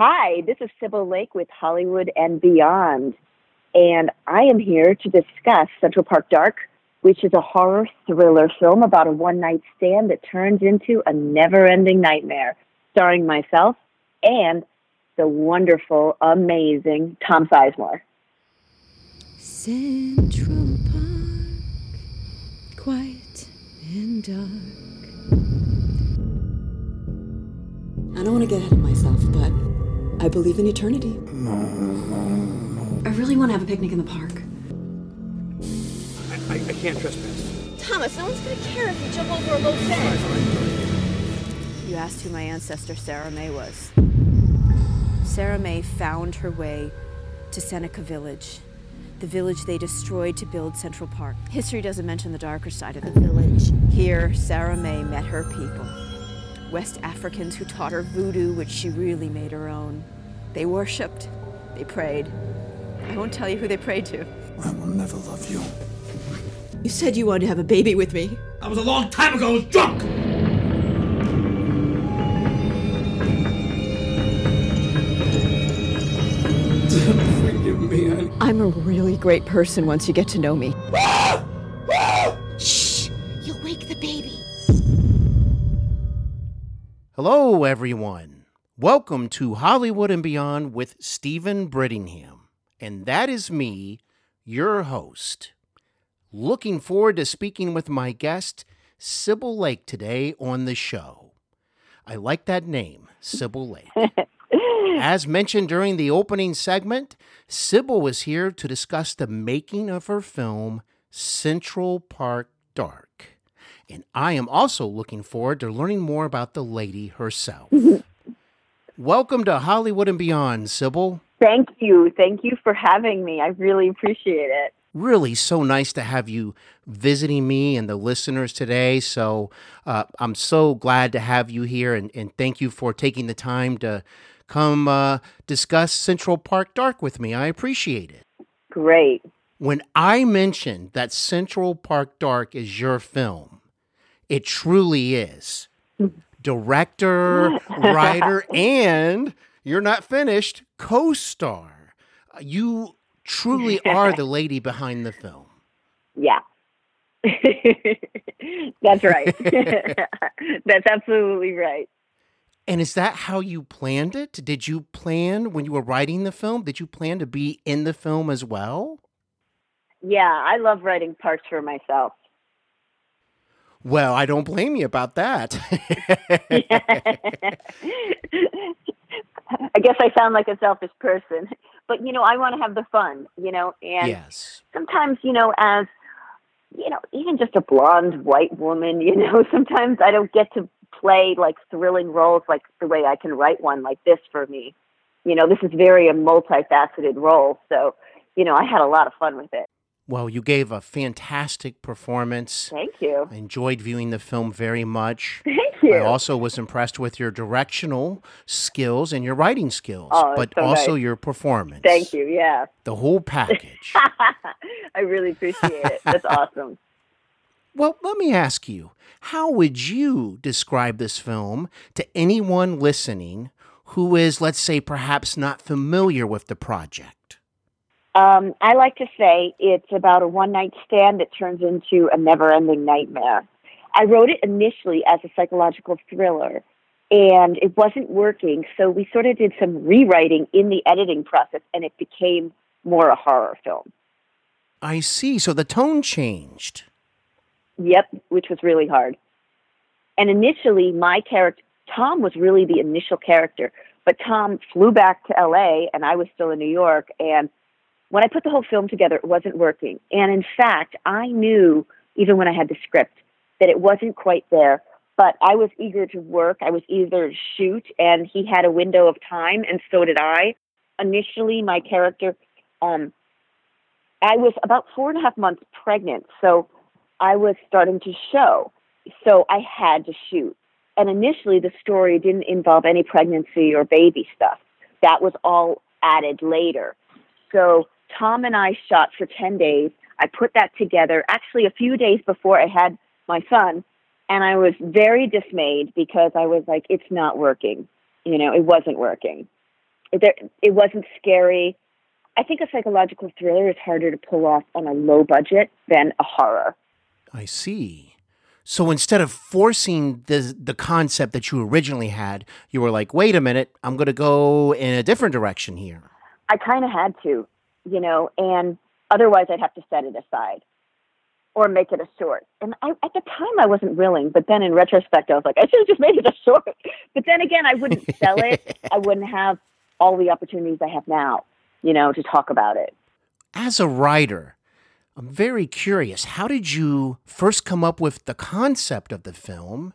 Hi, this is Cybil Lake with Hollywood and Beyond, and I am here to discuss Central Park Dark, which is a horror thriller film about a one night stand that turns into a never ending nightmare, starring myself and the wonderful, amazing Tom Sizemore. Central Park, quiet and dark. I don't want to get ahead of myself, but I believe in eternity. I really want to have a picnic in the park. I, I can't trespass. Thomas, no one's gonna care if you jump over a low fence. You asked who my ancestor Sarah May was. Sarah May found her way to Seneca Village, the village they destroyed to build Central Park. History doesn't mention the darker side of the village. Here, Sarah May met her people. West Africans who taught her voodoo, which she really made her own. They worshipped, they prayed. I won't tell you who they prayed to. I will never love you. You said you wanted to have a baby with me. That was a long time ago. I was drunk. Forgive me. I... I'm a really great person once you get to know me. Hello, everyone. Welcome to Hollywood and Beyond with Steven Brittingham. And that is me, your host. Looking forward to speaking with my guest, Cybil Lake, today on the show. I like that name, Cybil Lake. As mentioned during the opening segment, Cybil was here to discuss the making of her film, Central Park Dark. And I am also looking forward to learning more about the lady herself. Welcome to Hollywood and Beyond, Cybil. Thank you. Thank you for having me. I really appreciate it. Really, so nice to have you visiting me and the listeners today. So, uh, I'm so glad to have you here, and, and thank you for taking the time to come uh, discuss Central Park Dark with me. I appreciate it. Great. When I mentioned that Central Park Dark is your film, it truly is. Director, writer, and you're not finished, co star. You truly are the lady behind the film. Yeah. That's right. That's absolutely right. And is that how you planned it? Did you plan when you were writing the film? Did you plan to be in the film as well? Yeah, I love writing parts for myself. Well, I don't blame you about that. I guess I sound like a selfish person, but you know, I want to have the fun, you know, and yes. sometimes, you know, as you know, even just a blonde white woman, you know, sometimes I don't get to play like thrilling roles like the way I can write one like this for me. You know, this is very a multifaceted role, so you know, I had a lot of fun with it. Well, you gave a fantastic performance. Thank you. I enjoyed viewing the film very much. Thank you. I also was impressed with your directional skills and your writing skills, Oh, but so also nice. your performance. Thank you. Yeah. The whole package. I really appreciate it. That's awesome. well, let me ask you how would you describe this film to anyone listening who is, let's say, perhaps not familiar with the project? Um, I like to say it's about a one night stand that turns into a never ending nightmare. I wrote it initially as a psychological thriller and it wasn't working, so we sort of did some rewriting in the editing process and it became more a horror film. I see. So the tone changed. Yep, which was really hard. And initially, my character, Tom, was really the initial character, but Tom flew back to LA and I was still in New York. And when I put the whole film together, it wasn't working. And in fact, I knew, even when I had the script, that it wasn't quite there. But I was eager to work. I was eager to shoot, and he had a window of time, and so did I. Initially, my character, um, I was about four and a half months pregnant, so I was starting to show. So I had to shoot. And initially, the story didn't involve any pregnancy or baby stuff. That was all added later. So Tom and I shot for 10 days. I put that together actually a few days before I had my son. And I was very dismayed because I was like, it's not working. You know, it wasn't working. there, it wasn't scary. I think a psychological thriller is harder to pull off on a low budget than a horror. I see. So instead of forcing the the concept that you originally had, you were like, "Wait a minute, I'm going to go in a different direction here." I kind of had to, you know, and otherwise I'd have to set it aside or make it a short. And I, at the time I wasn't willing, but then in retrospect I was like, I should have just made it a short. But then again, I wouldn't sell it. I wouldn't have all the opportunities I have now, you know, to talk about it. As a writer, I'm very curious. How did you first come up with the concept of the film?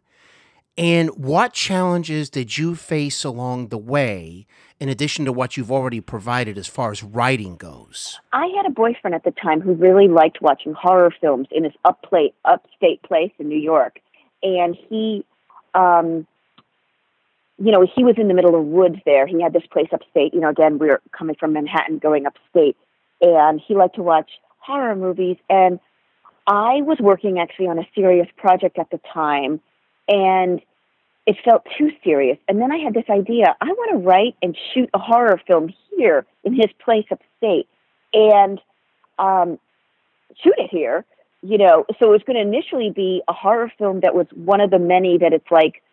And what challenges did you face along the way, in addition to what you've already provided as far as writing goes? I had a boyfriend at the time who really liked watching horror films in his upstate, upstate place in New York. And he, um, you know, he was in the middle of woods there. He had this place upstate. You know, again, we were coming from Manhattan going upstate. And he liked to watch horror movies. And I was working actually on a serious project at the time and it felt too serious. And then I had this idea I want to write and shoot a horror film here in his place upstate and um, shoot it here. You know, so it was going to initially be a horror film that was one of the many that it's like,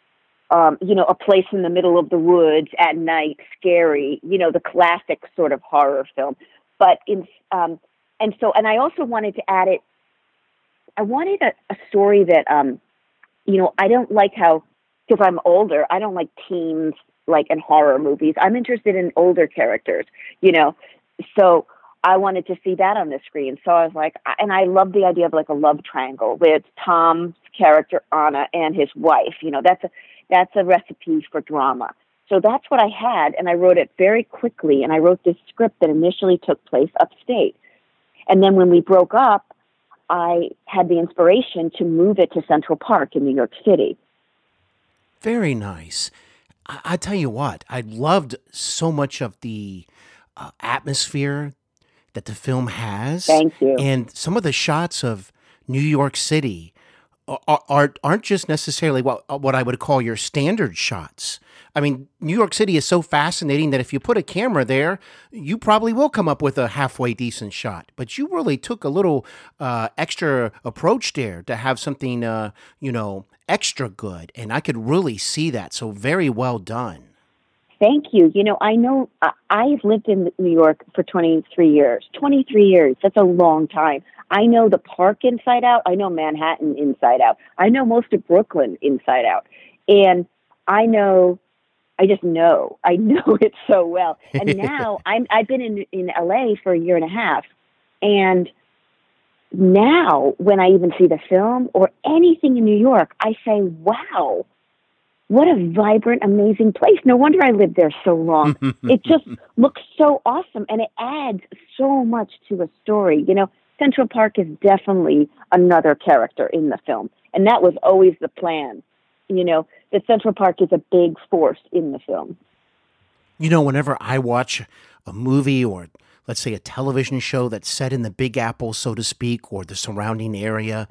um, you know, a place in the middle of the woods at night, scary, you know, the classic sort of horror film. But in, um, and so, and I also wanted to add it, I wanted a, a story that, um, you know, I don't like how because I'm older, I don't like teens like in horror movies. I'm interested in older characters, you know. So I wanted to see that on the screen. So I was like, and I love the idea of like a love triangle with Tom's character Anna and his wife. You know, that's a that's a recipe for drama. So that's what I had, and I wrote it very quickly. And I wrote this script that initially took place upstate, and then when we broke up, I had the inspiration to move it to Central Park in New York City. Very nice. I, I tell you what, I loved so much of the uh, atmosphere that the film has. Thank you. And some of the shots of New York City are, are aren't just necessarily what what I would call your standard shots. I mean, New York City is so fascinating that if you put a camera there, you probably will come up with a halfway decent shot. But you really took a little uh, extra approach there to have something, uh, you know, extra good. And I could really see that. So very well done. Thank you. You know, I know I've lived in New York for 23 years. 23 years, that's a long time. I know the park inside out. I know Manhattan inside out. I know most of Brooklyn inside out. And I know I just know. I know it so well. And now I'm I've been in in LA for a year and a half. And now when I even see the film or anything in New York, I say, "Wow. What a vibrant, amazing place. No wonder I lived there so long. it just looks so awesome and it adds so much to a story. You know, Central Park is definitely another character in the film. And that was always the plan you know, that Central Park is a big force in the film. You know, whenever I watch a movie or let's say a television show that's set in the Big Apple, so to speak, or the surrounding area,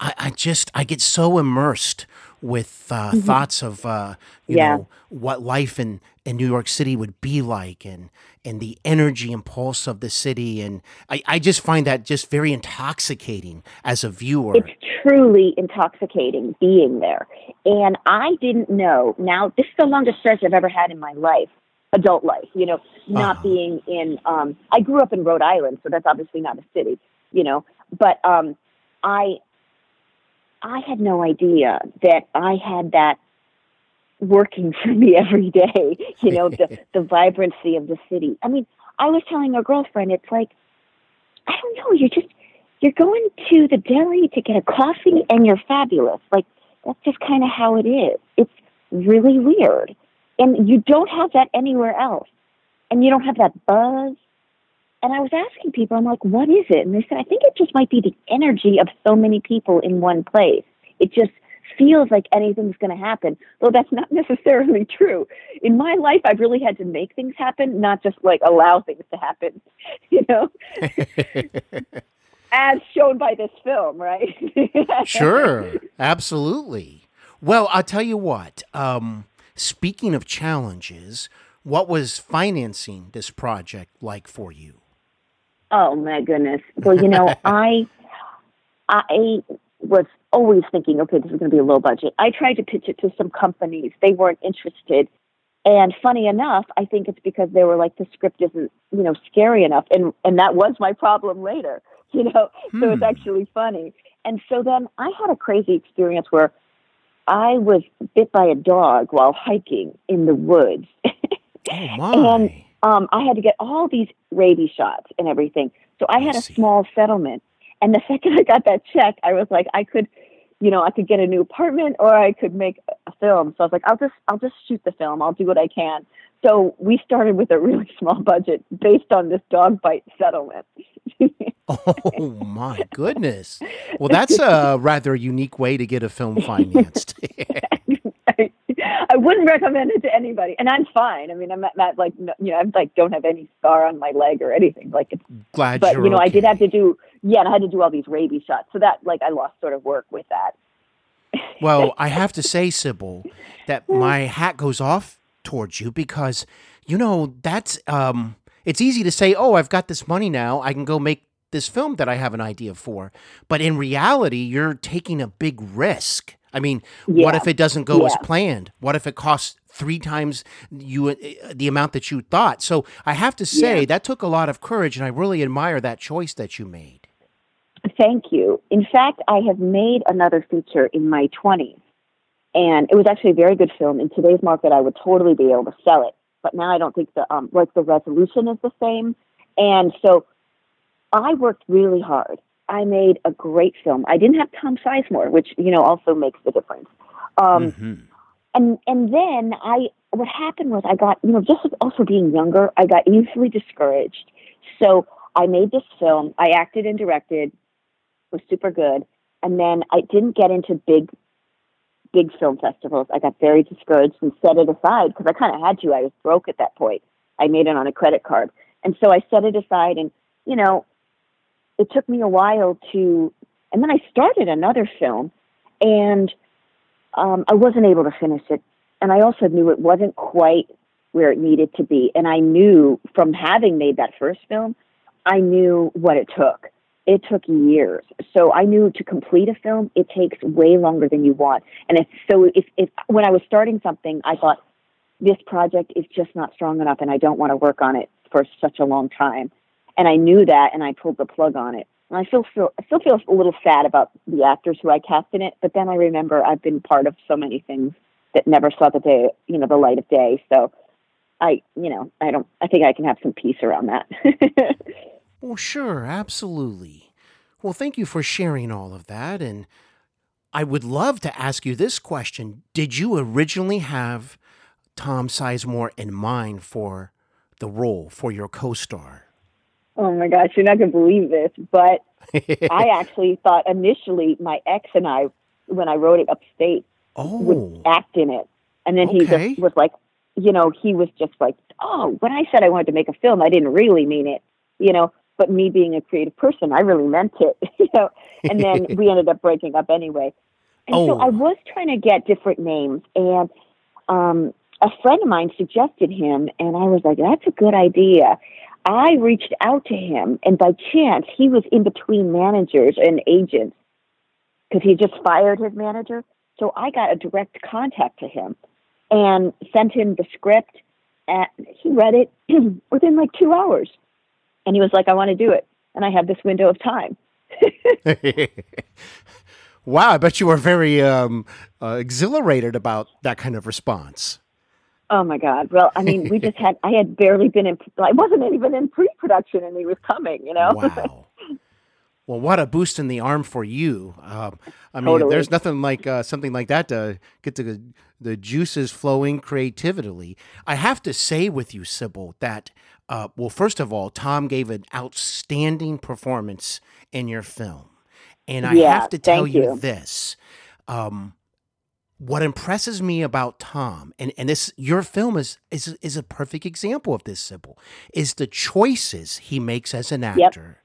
I, I just I get so immersed with uh, mm-hmm. thoughts of uh, you yeah. know what life in, in New York City would be like, and and the energy and pulse of the city, and I, I just find that just very intoxicating as a viewer. It's truly intoxicating being there, and I didn't know. Now this is the longest stretch I've ever had in my life adult life, you know, not uh-huh. being in um I grew up in Rhode Island, so that's obviously not a city, you know, but um I I had no idea that I had that working for me every day, you know, the the vibrancy of the city. I mean, I was telling a girlfriend it's like I don't know, you're just you're going to the deli to get a coffee and you're fabulous. Like that's just kind of how it is. It's really weird. And you don't have that anywhere else. And you don't have that buzz. And I was asking people, I'm like, what is it? And they said, I think it just might be the energy of so many people in one place. It just feels like anything's going to happen, though that's not necessarily true. In my life, I've really had to make things happen, not just like allow things to happen, you know? As shown by this film, right? sure, absolutely. Well, I'll tell you what. Um, Speaking of challenges, what was financing this project like for you? Oh my goodness. Well, you know, I I was always thinking, okay, this is going to be a low budget. I tried to pitch it to some companies. They weren't interested. And funny enough, I think it's because they were like the script isn't, you know, scary enough. And and that was my problem later, you know. So it's Hmm. actually funny. And so then I had a crazy experience where I was bit by a dog while hiking in the woods. Oh my. And um, I had to get all these rabies shots and everything. So I I had a small settlement. And the second I got that check, I was like, I could, you know, I could get a new apartment or I could make a film. So I was like, I'll just, I'll just shoot the film. I'll do what I can. So we started with a really small budget based on this dog bite settlement. Oh my goodness. Well, that's a rather unique way to get a film financed. I, I wouldn't recommend it to anybody, and I'm fine. I mean, I'm not, not like no- you know, I'm like don't have any scar on my leg or anything. Like it's Glad but you know, I did have to do yeah, and I had to do all these rabies shots. So that like I lost sort of work with that. Well, I have to say, Cybil, that my hat goes off towards you because, you know, that's um it's easy to say, "Oh, I've got this money now. I can go make this film that I have an idea for." But in reality, you're taking a big risk. I mean, what if it doesn't go as planned? What if it costs three times you uh, the amount that you thought? So, I have to say Yeah. that took a lot of courage and I really admire that choice that you made. Thank you. In fact, I have made another feature in my 20s, and it was actually a very good film. In today's market, I would totally be able to sell it, but now I don't think the um, like the resolution is the same. And so, I worked really hard. I made a great film. I didn't have Tom Sizemore, which you know also makes the difference. Um, Mhm. and and then I what happened was I got you know just also being younger I got easily discouraged. So I made this film. I acted and directed. Was super good. And then I didn't get into big big film festivals. I got very discouraged and set it aside because I kind of had to. I was broke at that point. I made it on a credit card. And so I set it aside and you know it took me a while to and then I started another film and um, I wasn't able to finish it. And I also knew it wasn't quite where it needed to be. And I knew from having made that first film, I knew what it took. It took years. So I knew to complete a film, it takes way longer than you want. And if, so if, if when I was starting something, I thought, this project is just not strong enough and I don't want to work on it for such a long time. And I knew that and I pulled the plug on it. And I still feel I still feel a little sad about the actors who I cast in it, but then I remember I've been part of so many things that never saw the day, you know, the light of day. So I, you know, I don't I think I can have some peace around that. Well, sure, absolutely. Well, thank you for sharing all of that. And I would love to ask you this question Did you originally have Tom Sizemore in mind for the role, for your co star? Oh my gosh, you're not gonna believe this, but I actually thought initially my ex and I when I wrote it upstate would oh, act in it. And then he Okay. just was like, you know, he was just like, oh, when I said I wanted to make a film, I didn't really mean it, you know. But me being a creative person, I really meant it, you know. And then we ended up breaking up anyway. And so Oh. I was trying to get different names, and um, a friend of mine suggested him, and I was like, that's a good idea. I reached out to him, and by chance, he was in between managers and agents because he just fired his manager. So I got a direct contact to him and sent him the script. And he read it within like two hours. And he was like, I want to do it. And I have this window of time. wow, I bet you were very um, uh, exhilarated about that kind of response. Oh my God. Well, I mean, we just had, I had barely been in, I wasn't even in pre production and he was coming, you know? Wow. Well, what a boost in the arm for you. Um, I mean, Totally. there's nothing like uh, something like that to get the, the juices flowing creatively. I have to say with you, Cybil, that, uh, well, first of all, Tom gave an outstanding performance in your film. And I Yeah, have to tell you, you. this. Um, what impresses me about Tom, and, and this your film is, is is a perfect example of this, Cybil, is the choices he makes as an actor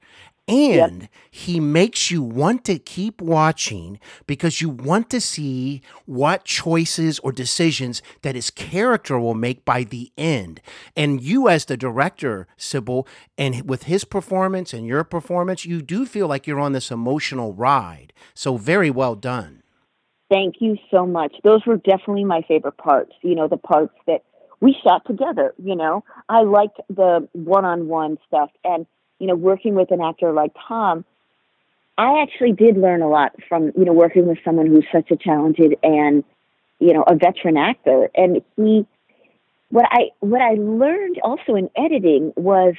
And he makes you want to keep watching because you want to see what choices or decisions that his character will make by the end. And you, as the director, Cybil, and with his performance and your performance, you do feel like you're on this emotional ride. So, very well done. Thank you so much. Those were definitely my favorite parts. You know, the parts that we shot together. You know, I liked the one on one stuff. And you know, working with an actor like Tom, I actually did learn a lot from, you know, working with someone who's such a talented and, you know, a veteran actor. And he, what I, what I learned also in editing was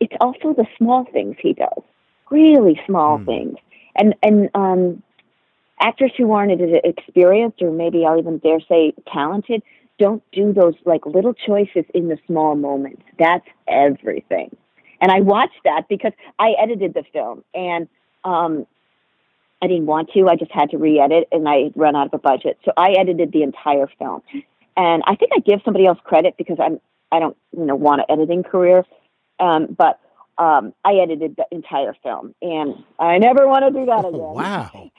it's also the small things he does, really small mm. things. And, and, um, actors who aren't as experienced or maybe I'll even dare say talented don't do those like little choices in the small moments. That's everything. And I watched that because I edited the film and um, I didn't want to. I just had to re-edit and I run out of a budget. So I edited the entire film. And I think I give somebody else credit because I'm I don't you know want an editing career, um, but um, I edited the entire film, and I never want to do that again. wow.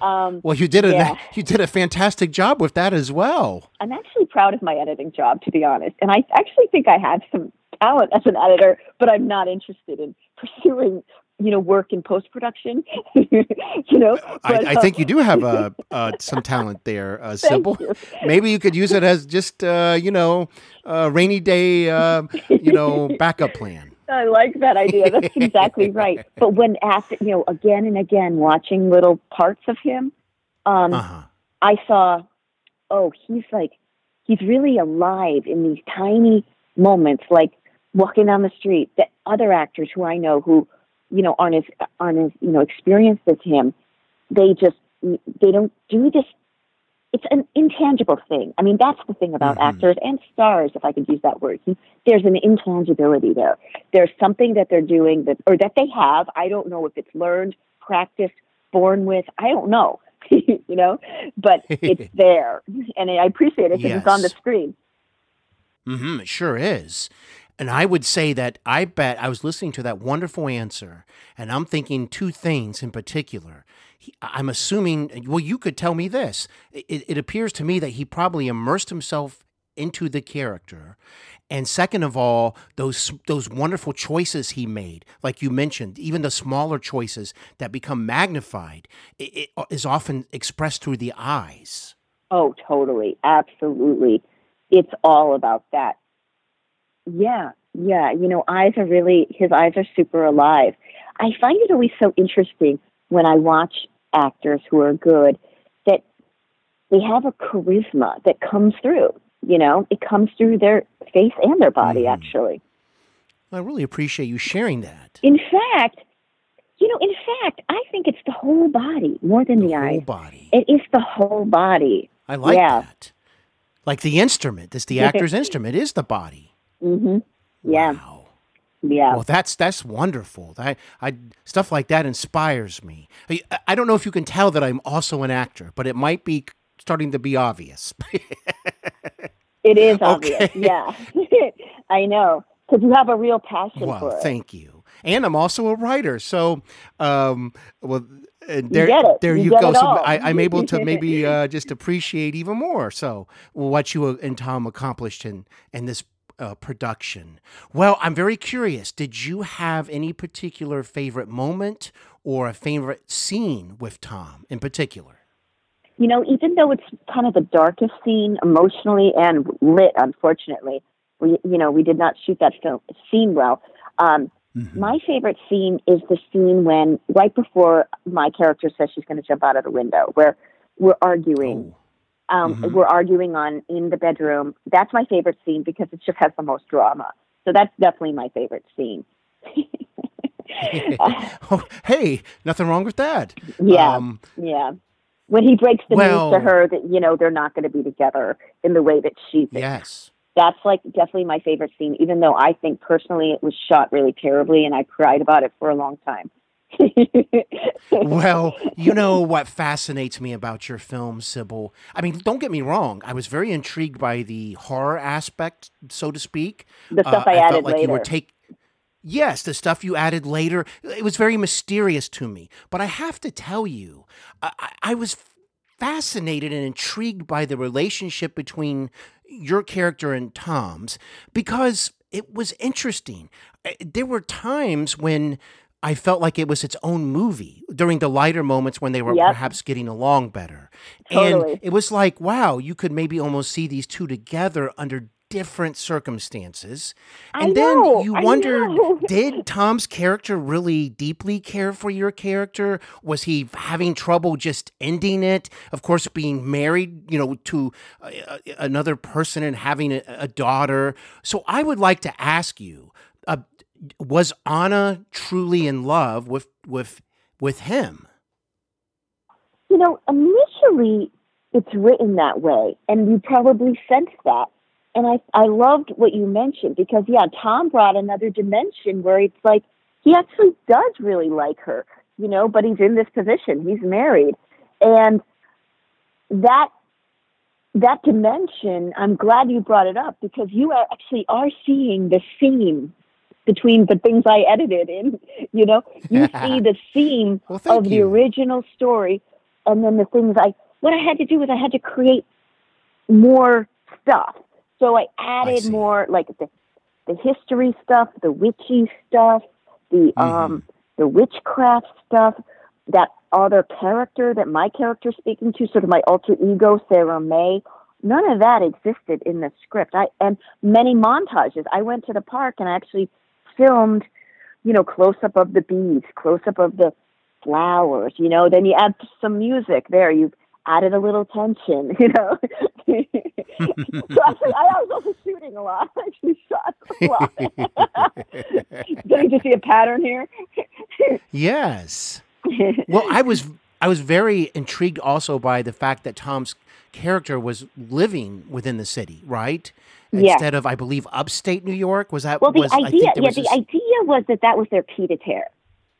um, well, you did a yeah. you did a fantastic job with that as well. I'm actually proud of my editing job, to be honest, and I actually think I had some talent as an editor, but I'm not interested in pursuing you know work in post production. you know, but, I, I, think you do have uh, uh, some talent there, uh, Cybil. You. Maybe you could use it as just uh, you know a rainy day uh, you know backup plan. I like that idea. That's exactly right. But when after you know again and again watching little parts of him, um, uh-huh. I saw, oh, he's like he's really alive in these tiny moments, like walking down the street, that other actors who I know who, you know, aren't as aren't as you know experienced as him, they just they don't do this. It's an intangible thing. I mean, that's the thing about mm-hmm. actors and stars, if I could use that word. There's an intangibility there. There's something that they're doing that, or that they have. I don't know if it's learned, practiced, born with. I don't know, you know, but it's there, and I appreciate it because yes. it's on the screen. Mm-hmm, it sure is. And I would say that I bet I was listening to that wonderful answer, and I'm thinking two things in particular. He, I'm assuming, well, you could tell me this. It, it appears to me that he probably immersed himself into the character. And second of all, those those wonderful choices he made, like you mentioned, even the smaller choices that become magnified, it, it uh, is often expressed through the eyes. Oh, totally, absolutely. It's all about that yeah, yeah. You know, eyes are really, his eyes are super alive. I find it always so interesting when I watch actors who are good that they have a charisma that comes through. You know, it comes through their face and their body, mm. actually. I really appreciate you sharing that. In fact, you know, in fact, I think it's the whole body more than the, the eyes. body. It is the whole body. I like yeah. that. Like the instrument, it's the actor's instrument is the body. Mm-hmm. Yeah. Wow. Yeah. Well, that's that's wonderful. I, I stuff like that inspires me. I, I don't know if you can tell that I'm also an actor, but it might be starting to be obvious. it is obvious. Okay. Yeah. I know because you have a real passion well, for it. Well, thank you. And I'm also a writer, so um, well, there, you there you, you go. So I, am able to maybe uh, just appreciate even more. So what you and Tom accomplished in in this uh, production. Well, I'm very curious. Did you have any particular favorite moment or a favorite scene with Tom in particular? You know, even though it's kind of the darkest scene emotionally and lit, unfortunately, we you know we did not shoot that film scene well. Um, mm-hmm. My favorite scene is the scene when right before my character says she's going to jump out of the window, where we're arguing. Oh um, mm-hmm. We're arguing on in the bedroom. That's my favorite scene because it just has the most drama. So that's definitely my favorite scene. oh, hey, nothing wrong with that. Yeah, um, yeah. When he breaks the well, news to her that you know they're not going to be together in the way that she thinks. Yes, that's like definitely my favorite scene. Even though I think personally it was shot really terribly, and I cried about it for a long time. well, you know what fascinates me about your film, Cybil. I mean, don't get me wrong. I was very intrigued by the horror aspect, so to speak. The stuff uh, I, I added like later. You were take, Yes, the stuff you added later, it was very mysterious to me. But I have to tell you, I, I- I was fascinated and intrigued by the relationship between your character and Tom's because it was interesting. Uh, There were times when I felt like it was its own movie during the lighter moments when they were Yep. perhaps getting along better. Totally. And it was like, wow, you could maybe almost see these two together under different circumstances. I And then know, you I wondered did Tom's character really deeply care for your character? Was he having trouble just ending it? Of course, being married, you know, to uh, uh, another person and having a, a daughter. So I would like to ask you, uh, was Anna truly in love with with with him? You know, initially it's written that way, and you probably sensed that. And I, I loved what you mentioned because, yeah, Tom brought another dimension where it's like he actually does really like her, you know, but he's in this position. He's married. And that that dimension, I'm glad you brought it up because you are actually are seeing the seam between the things I edited in. You know, you see the seam Well, of the you. original story, and then the things I. What I had to do was I had to create more stuff. So I added see. more like the the history stuff, the witchy stuff, the Mm-hmm. um the witchcraft stuff, that other character that my character speaking to, sort of my alter ego, Sarah May. None of that existed in the script. I and many montages. I went to the park and I actually filmed, you know, close up of the bees, close up of the flowers, you know, then you add some music there. You've added a little tension, you know. so actually, I was also shooting a lot. I actually shot a lot. Don't you just see a pattern here? Yes. well, I was I was very intrigued also by the fact that Tom's character was living within the city, right? Yeah. Instead of, I believe, upstate New York. Was that? Well, the was, I idea, think yeah, the idea was that that was their pied a terre.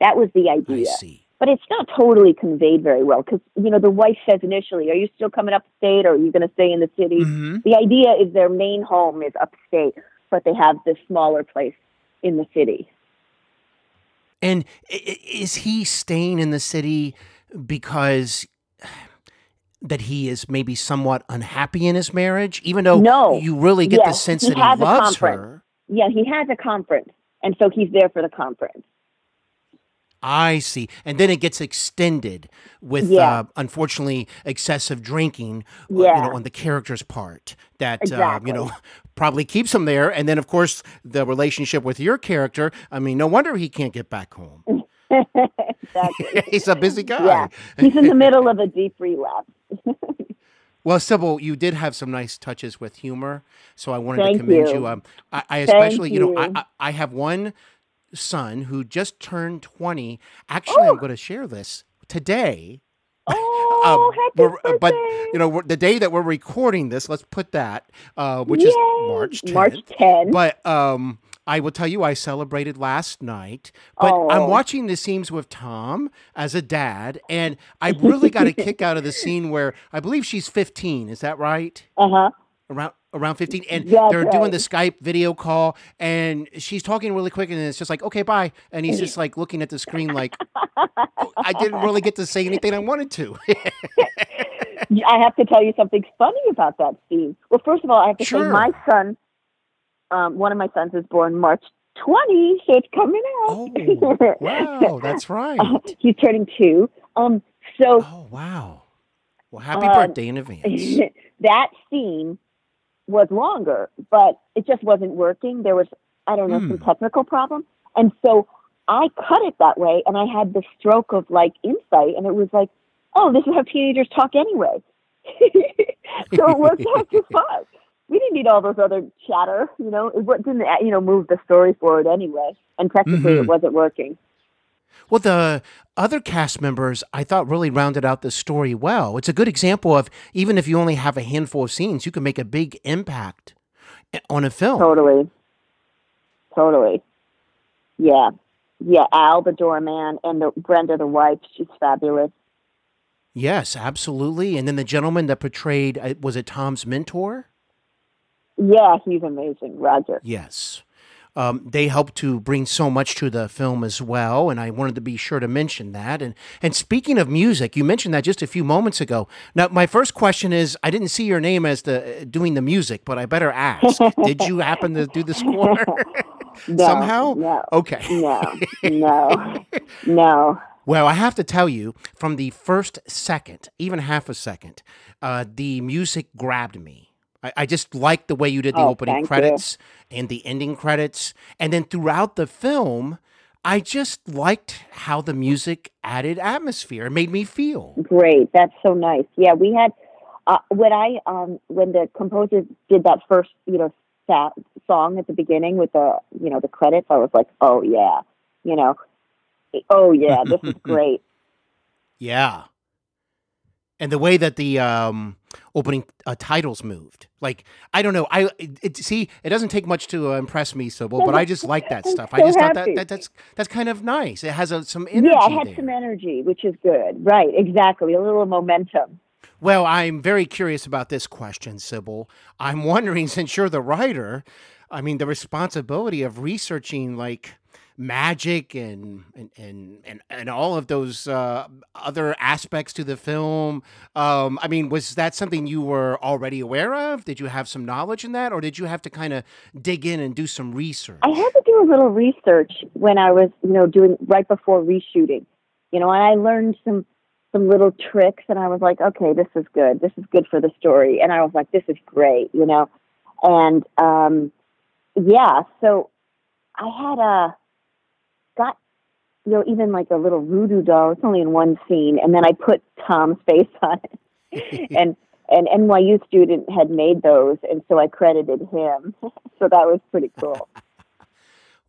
That was the I idea. see. But it's not totally conveyed very well because, you know, the wife says initially, Are you still coming upstate or are you going to stay in the city? Mhm. The idea is their main home is upstate, but they have this smaller place in the city. And i- i- is he staying in the city because that he is maybe somewhat unhappy in his marriage, even though No. you really get the sense he that he loves her? Yeah, he has a conference, and so he's there for the conference. I see. And then it gets extended with, Yeah. uh, unfortunately, excessive drinking, uh, you Yeah. know, on the character's part that, uh, you know, probably keeps him there. And then, of course, the relationship with your character. I mean, no wonder he can't get back home. exactly. He's a busy guy. yeah, he's in the middle of a deep relapse. Well, Cybil, you did have some nice touches with humor, so I wanted Thank to commend you. you. Um, I, I especially, you. know, I. I, have one son who just turned twenty. Actually, I'm going to share this today. Oh, Um, birthday! but you know, we're, the day that we're recording this, let's put that, uh, which is March 10th. March 10th. But um, I will tell you, I celebrated last night. But I'm Oh. watching the scenes with Tom as a dad, and I really got a kick out of the scene where I believe she's 15. Is that right? Uh huh. around around 15 and That's they're doing the skype video call and she's talking really quick and it's just like okay bye and he's just like looking at the screen like "Oh, i didn't really get to say anything i wanted to I have to tell you something funny about that scene. Well, first of all, I have to Sure. say my son, um, one of my sons is born March 20, so it's coming out. oh wow that's right Uh, he's turning two. Um, so oh wow well happy Um, birthday in advance that scene was longer, but it just wasn't working. There was, I don't know, some Hmm. technical problem. And so I cut it that way, and I had the stroke of like insight, and it was like, oh, this is how teenagers talk anyway. so it worked out just fine. We didn't need all those other chatter, you know. It didn't, you know, move the story forward anyway. And technically, Mhm. it wasn't working. well the other cast members i thought really rounded out the story well it's a good example of even if you only have a handful of scenes you can make a big impact eh, on a film Totally. Totally. Yeah. Yeah. Al, the doorman, and the Brenda, the wife, she's fabulous. yes absolutely and then the gentleman that portrayed uh, was it tom's mentor Yeah, he's amazing, Roger. Yes. um, they helped to bring so much to the film as well, and I wanted to be sure to mention that. And and speaking of music, you mentioned that just a few moments ago. Now, my first question is, I didn't see your name as the doing the music, but I better ask: Did you happen to do the score No, somehow? No. Okay. No. No. no. Well, I have to tell you, from the first second, even half a second, uh, the music grabbed me. I, I just liked the way you did the Oh, opening thank you. credits and the ending credits. And then throughout the film, I just liked how the music added atmosphere. It made me feel. Great. That's so nice. Yeah, we had uh, when I um when the composer did that first you know sa- song at the beginning with the you know the credits, I was like, oh yeah, you know, oh yeah, this is great. Yeah. And the way that the um, opening uh, titles moved, like I don't know, I it, it, see it doesn't take much to uh, impress me, Cybil, but I just like that stuff. I so just thought that, that that's that's kind of nice. It has a, some energy yeah, it had there. some energy, which is good. Right. Exactly. A little momentum. Well, I'm very curious about this question, Cybil. I'm wondering, since you're the writer, I mean, the responsibility of researching like magic and and and and, all of those uh, other aspects to the film. Um, I mean, was that something you were already aware of? Did you have some knowledge in that, or did you have to kind of dig in and do some research? I had to do a little research when I was, you know, doing right before reshooting. You know, and I learned some some little tricks and I was like, okay, this is good. This is good for the story. And I was like, this is great, you know. And um yeah, so I had a got you know, even like a little voodoo doll. It's only in one scene, and then I put Tom's face on it. and an NYU student had made those, and so I credited him. so that was pretty cool.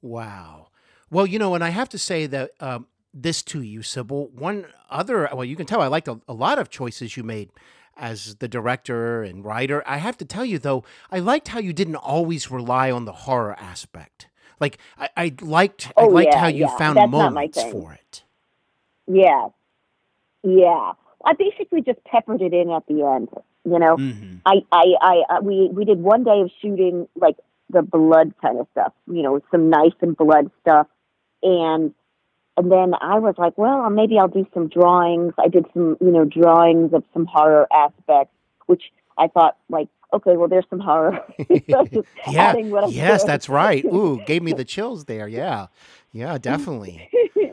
Wow. Well, you know, and I have to say that um, this to you, Cybil. One other, well, you can tell I liked a, a lot of choices you made as the director and writer. I have to tell you, though, I liked how you didn't always rely on the horror aspect. Like, I, I liked, I Oh, liked yeah, how you yeah. found That's moments for it. Yeah. Yeah. I basically just peppered it in at the end. You know, hmm I, I, I, I, we, we did one day of shooting like the blood kind of stuff, you know, some knife and blood stuff. And, and then I was like, well, maybe I'll do some drawings. I did some, you know, drawings of some horror aspects, which I thought like, okay, well, there's some horror. Yeah. adding what I Yes, that's right. Ooh, gave me the chills there. Yeah. Yeah, definitely.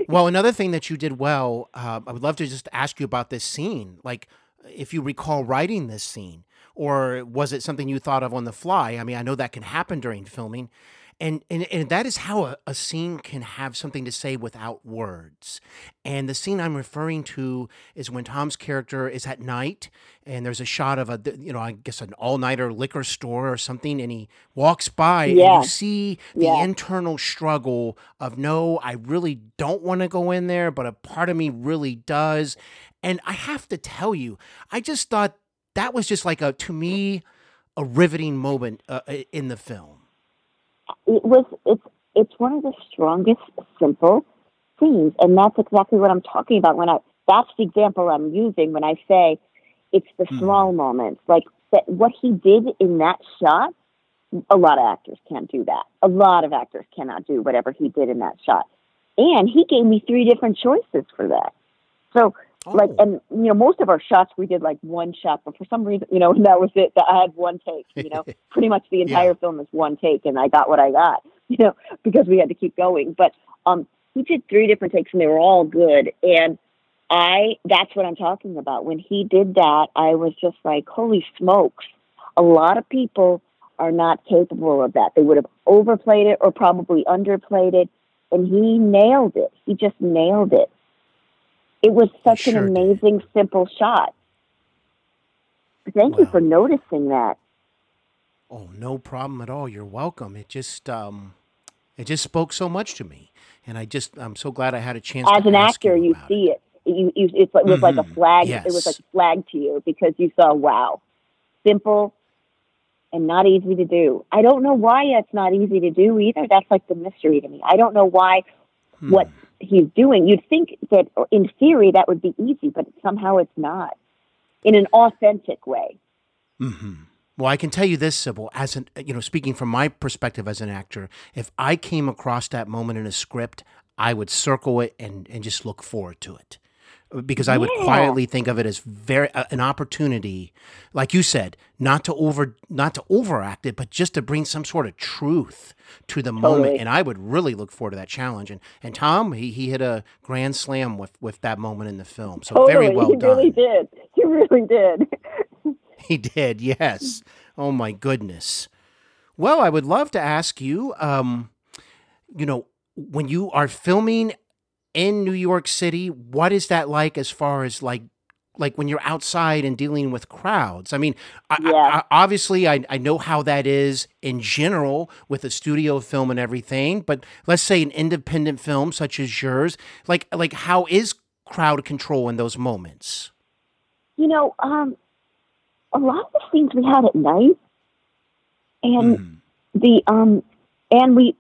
well, another thing that you did well, uh, I would love to just ask you about this scene. Like, if you recall writing this scene, or was it something you thought of on the fly? I mean, I know that can happen during filming. And, and, and that is how a, a scene can have something to say without words. And the scene I'm referring to is when Tom's character is at night and there's a shot of a, you know, I guess an all nighter liquor store or something. And he walks by and you see the Yeah. internal struggle of, no, I really don't want to go in there, but a part of me really does. And I have to tell you, I just thought that was just like a, to me, a riveting moment uh, in the film. It was it's it's one of the strongest simple scenes and that's exactly what i'm talking about when i that's the example i'm using when i say it's the Mhm. small moments like that what he did in that shot a lot of actors can't do that. A lot of actors cannot do whatever he did in that shot. And he gave me three different choices for that. So like Oh. and you know most of our shots we did like one shot but for some reason you know that was it that i had one take you know? Pretty much the entire Yeah. film is one take and i got what i got you know because we had to keep going. But um he did three different takes and they were all good and i that's what i'm talking about. When he did that i was just like holy smokes a lot of people are not capable of that. They would have overplayed it or probably underplayed it and he nailed it. He just nailed it it was such sure an did. amazing simple shot thank you for noticing that Oh, no problem at all. You're welcome. It just um it just spoke so much to me. And I just I'm so glad I had a chance as an actor, you, you see it. You, you, it's like, it was like a flag. It was like a flag to you because you saw, wow, simple and not easy to do. I don't know why it's not easy to do either. That's like the mystery to me. I don't know why Hmm. what he's doing. You'd think that in theory that would be easy, but somehow it's not in an authentic way. hmm Well, I can tell you this, Cybil, as an you know, speaking from my perspective as an actor, if I came across that moment in a script, I would circle it and and just look forward to it. Because I would Yeah. quietly think of it as very uh, an opportunity, like you said, not to over not to overact it, but just to bring some sort of truth to the moment. And I would really look forward to that challenge. And and Tom, he, he hit a grand slam with with that moment in the film. So totally, very well he done. He really did. He really did. He did, yes. Oh my goodness. Well, I would love to ask you, um, you know, when you are filming in New York City, what is that like as far as like like when you're outside and dealing with crowds? I mean, I, Yeah. I, obviously I, I know how that is in general with a studio film and everything, but let's say an independent film such as yours, like like how is crowd control in those moments? You know, um, a lot of the scenes we had at night, and Mhm. the um, and we,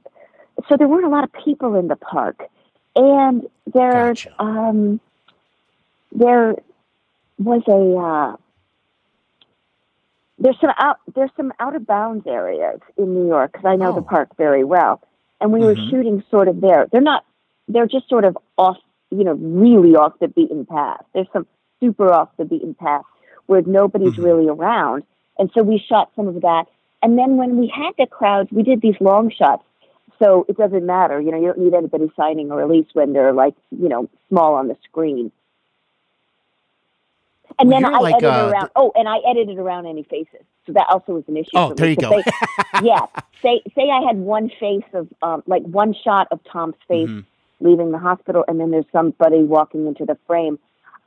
so there weren't a lot of people in the park, and there's Gotcha. um, there was a uh, there's some out there's some out of bounds areas in New York because I know the Oh. park very well, and we were Mhm. shooting sort of there. They're not they're just sort of off, you know, really off the beaten path. There's some super off the beaten path where nobody's Mhm. really around, and so we shot some of that. And then when we had the crowds, we did these long shots. So it doesn't matter, you know, you don't need anybody signing a release when they're like, you know, small on the screen. And Well, then I like, edited uh, around. Oh, and I edited around any faces, so that also was an issue. Oh, for there me, you go. They, yeah, say say I had one face of um, like one shot of Tom's face Mhm. leaving the hospital, and then there's somebody walking into the frame.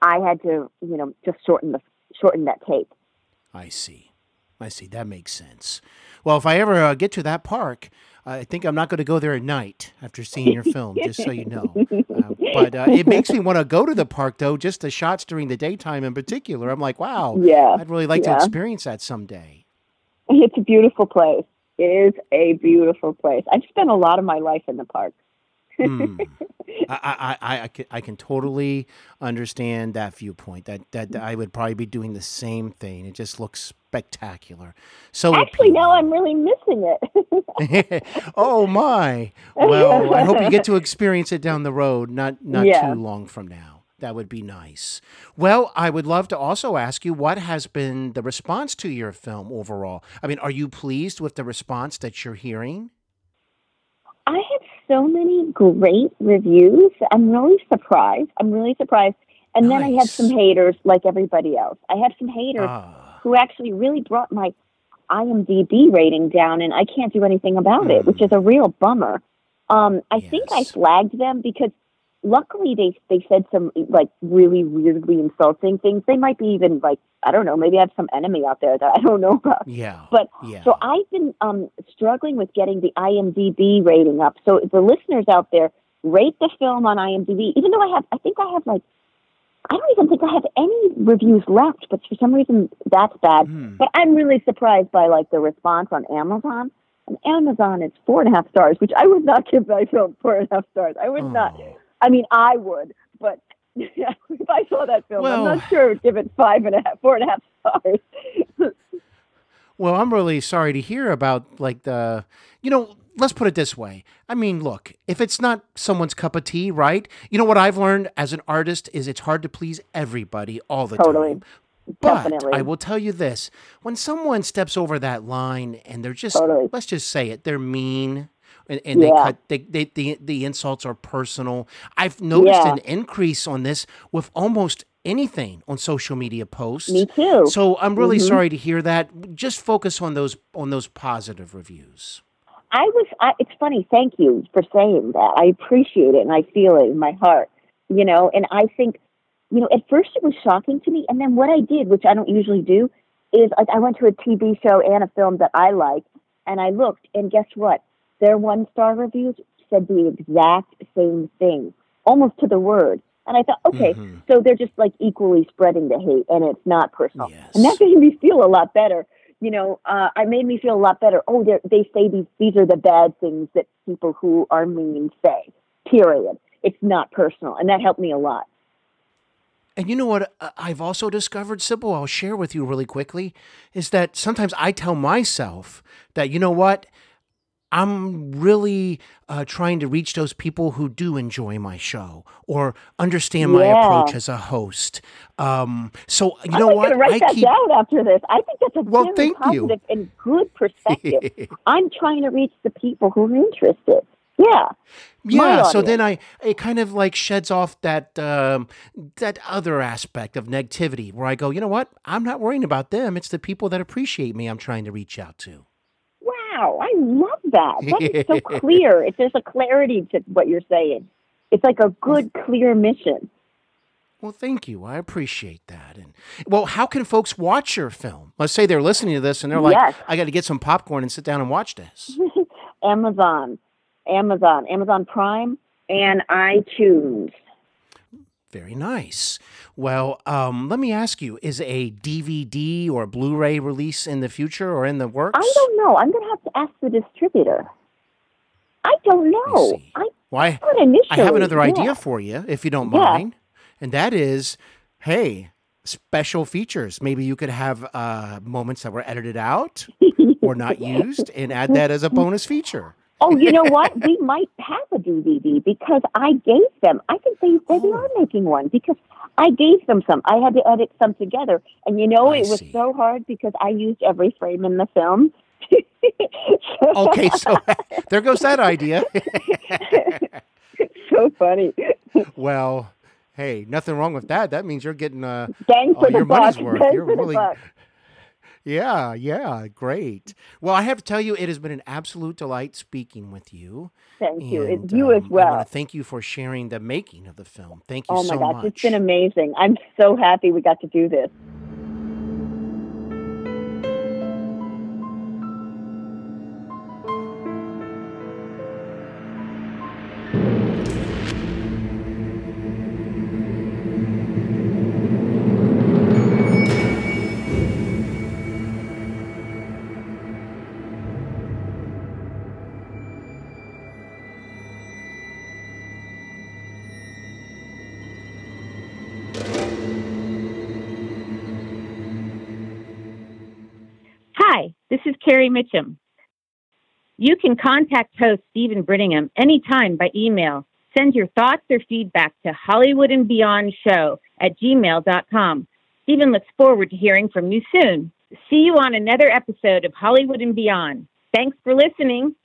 I had to, you know, just shorten the shorten that tape. I see. I see. That makes sense. Well, if I ever uh, get to that park, I think I'm not going to go there at night after seeing your film, just so you know. Uh, but uh, it makes me want to go to the park, though, just the shots during the daytime in particular. I'm like, wow, Yeah, I'd really like to experience that someday. It's a beautiful place. It is a beautiful place. I've spent a lot of my life in the park. Hmm. I, I, I, I, can, I can totally understand that viewpoint. That, that I would probably be doing the same thing. It just looks spectacular. So Actually, now. I'm really missing it. oh my! Well, I hope you get to experience it down the road, not not Yeah. too long from now. That would be nice. Well, I would love to also ask you what has been the response to your film overall. I mean, are you pleased with the response that you're hearing? So many great reviews. I'm really surprised. I'm really surprised. And then I had some haters, like everybody else. I had some haters Ah, who actually really brought my IMDb rating down, and I can't do anything about it, which is a real bummer. Um, I think I flagged them because luckily they they said some like really weirdly insulting things. They might be even like I don't know, maybe I have some enemy out there that I don't know about. yeah. But yeah. so I've been um, struggling with getting the IMDb rating up. So the listeners out there, rate the film on IMDb. Even though I have, I think I have like, I don't even think I have any reviews left. But for some reason, that's bad. Hmm. But I'm really surprised by like the response on Amazon. And Amazon is four and a half stars, which I would not give my film four and a half stars. I would not. I mean, I would, but if I saw that film, Well- I'm not sure I would give it five and a half, four and a half stars. Well, I'm really sorry to hear about like the, you know, let's put it this way. I mean, look, if it's not someone's cup of tea, right? You know what I've learned as an artist is it's hard to please everybody all the Totally. time. But Definitely. I will tell you this: when someone steps over that line and they're just, Totally. let's just say it, they're mean. And, and they Yeah. cut they, they the the insults are personal. I've noticed Yeah. an increase on this with almost anything on social media posts. Me too. So I'm really Mhm. sorry to hear that. Just focus on those on those positive reviews. I was. I, it's funny. Thank you for saying that. I appreciate it, and I feel it in my heart. You know, and I think, you know, at first it was shocking to me, and then what I did, which I don't usually do, is like I went to a TV show and a film that I like, and I looked, and guess what? Their one star reviews said the exact same thing, almost to the word. And I thought, okay, Mhm. so they're just like equally spreading the hate, and it's not personal. Yes. And that made me feel a lot better. You know, uh, it made me feel a lot better. Oh, they're- say these these are the bad things that people who are mean say. Period. It's not personal, and that helped me a lot. And you know what uh, I've also discovered, Cybil, I'll share with you really quickly, is that sometimes I tell myself that, you know what, I'm really uh, trying to reach those people who do enjoy my show or understand my Yeah. approach as a host. Um, so you know what I'm what? going to write I that keep down after this. I think that's a Well, very thank you. positive and good perspective. I'm trying to reach the people who are interested. Yeah. Yeah, so then I it kind of like sheds off that um, that other aspect of negativity where I go, you know what? I'm not worrying about them. It's the people that appreciate me I'm trying to reach out to. Wow, I love that. That is so clear. If there's a clarity to what you're saying, it's like a good, clear mission. Well, thank you. I appreciate that. And well, how can folks watch your film? Let's say they're listening to this and they're like, Yes. I got to get some popcorn and sit down and watch this. Amazon, Amazon, Amazon Prime, and iTunes. Very nice. Well, um, let me ask you: Is a DVD or Blu-ray release in the future or in the works? I don't know. I'm going to have to ask the distributor. I don't know. I Why? thought initially. I have another yeah. idea for you, if you don't Yeah. mind, and that is, hey, special features. Maybe you could have uh, moments that were edited out or not used, and add that as a bonus feature. Oh, you know what? we might have a DVD because I gave them. I think they they Oh. are making one because I gave them some. I had to edit some together, and you know I it was see. so hard because I used every frame in the film. Okay, so there goes that idea. so funny. well, hey, nothing wrong with that. That means you're getting uh, Bang Oh, for the your money's worth. Bang You're really-. Yeah, yeah, great. Well, I have to tell you, it has been an absolute delight speaking with you. Thank you. And, It's you as um, I well. want to thank you for sharing the making of the film. Thank you Oh so much. Oh my gosh, much. it's been amazing. I'm so happy we got to do this. Mitchum. You can contact host Steven Brittingham anytime by email. Send your thoughts or feedback to Hollywood and Beyond Show at gmail.com. Steven looks forward to hearing from you soon. See you on another episode of Hollywood and Beyond. Thanks for listening.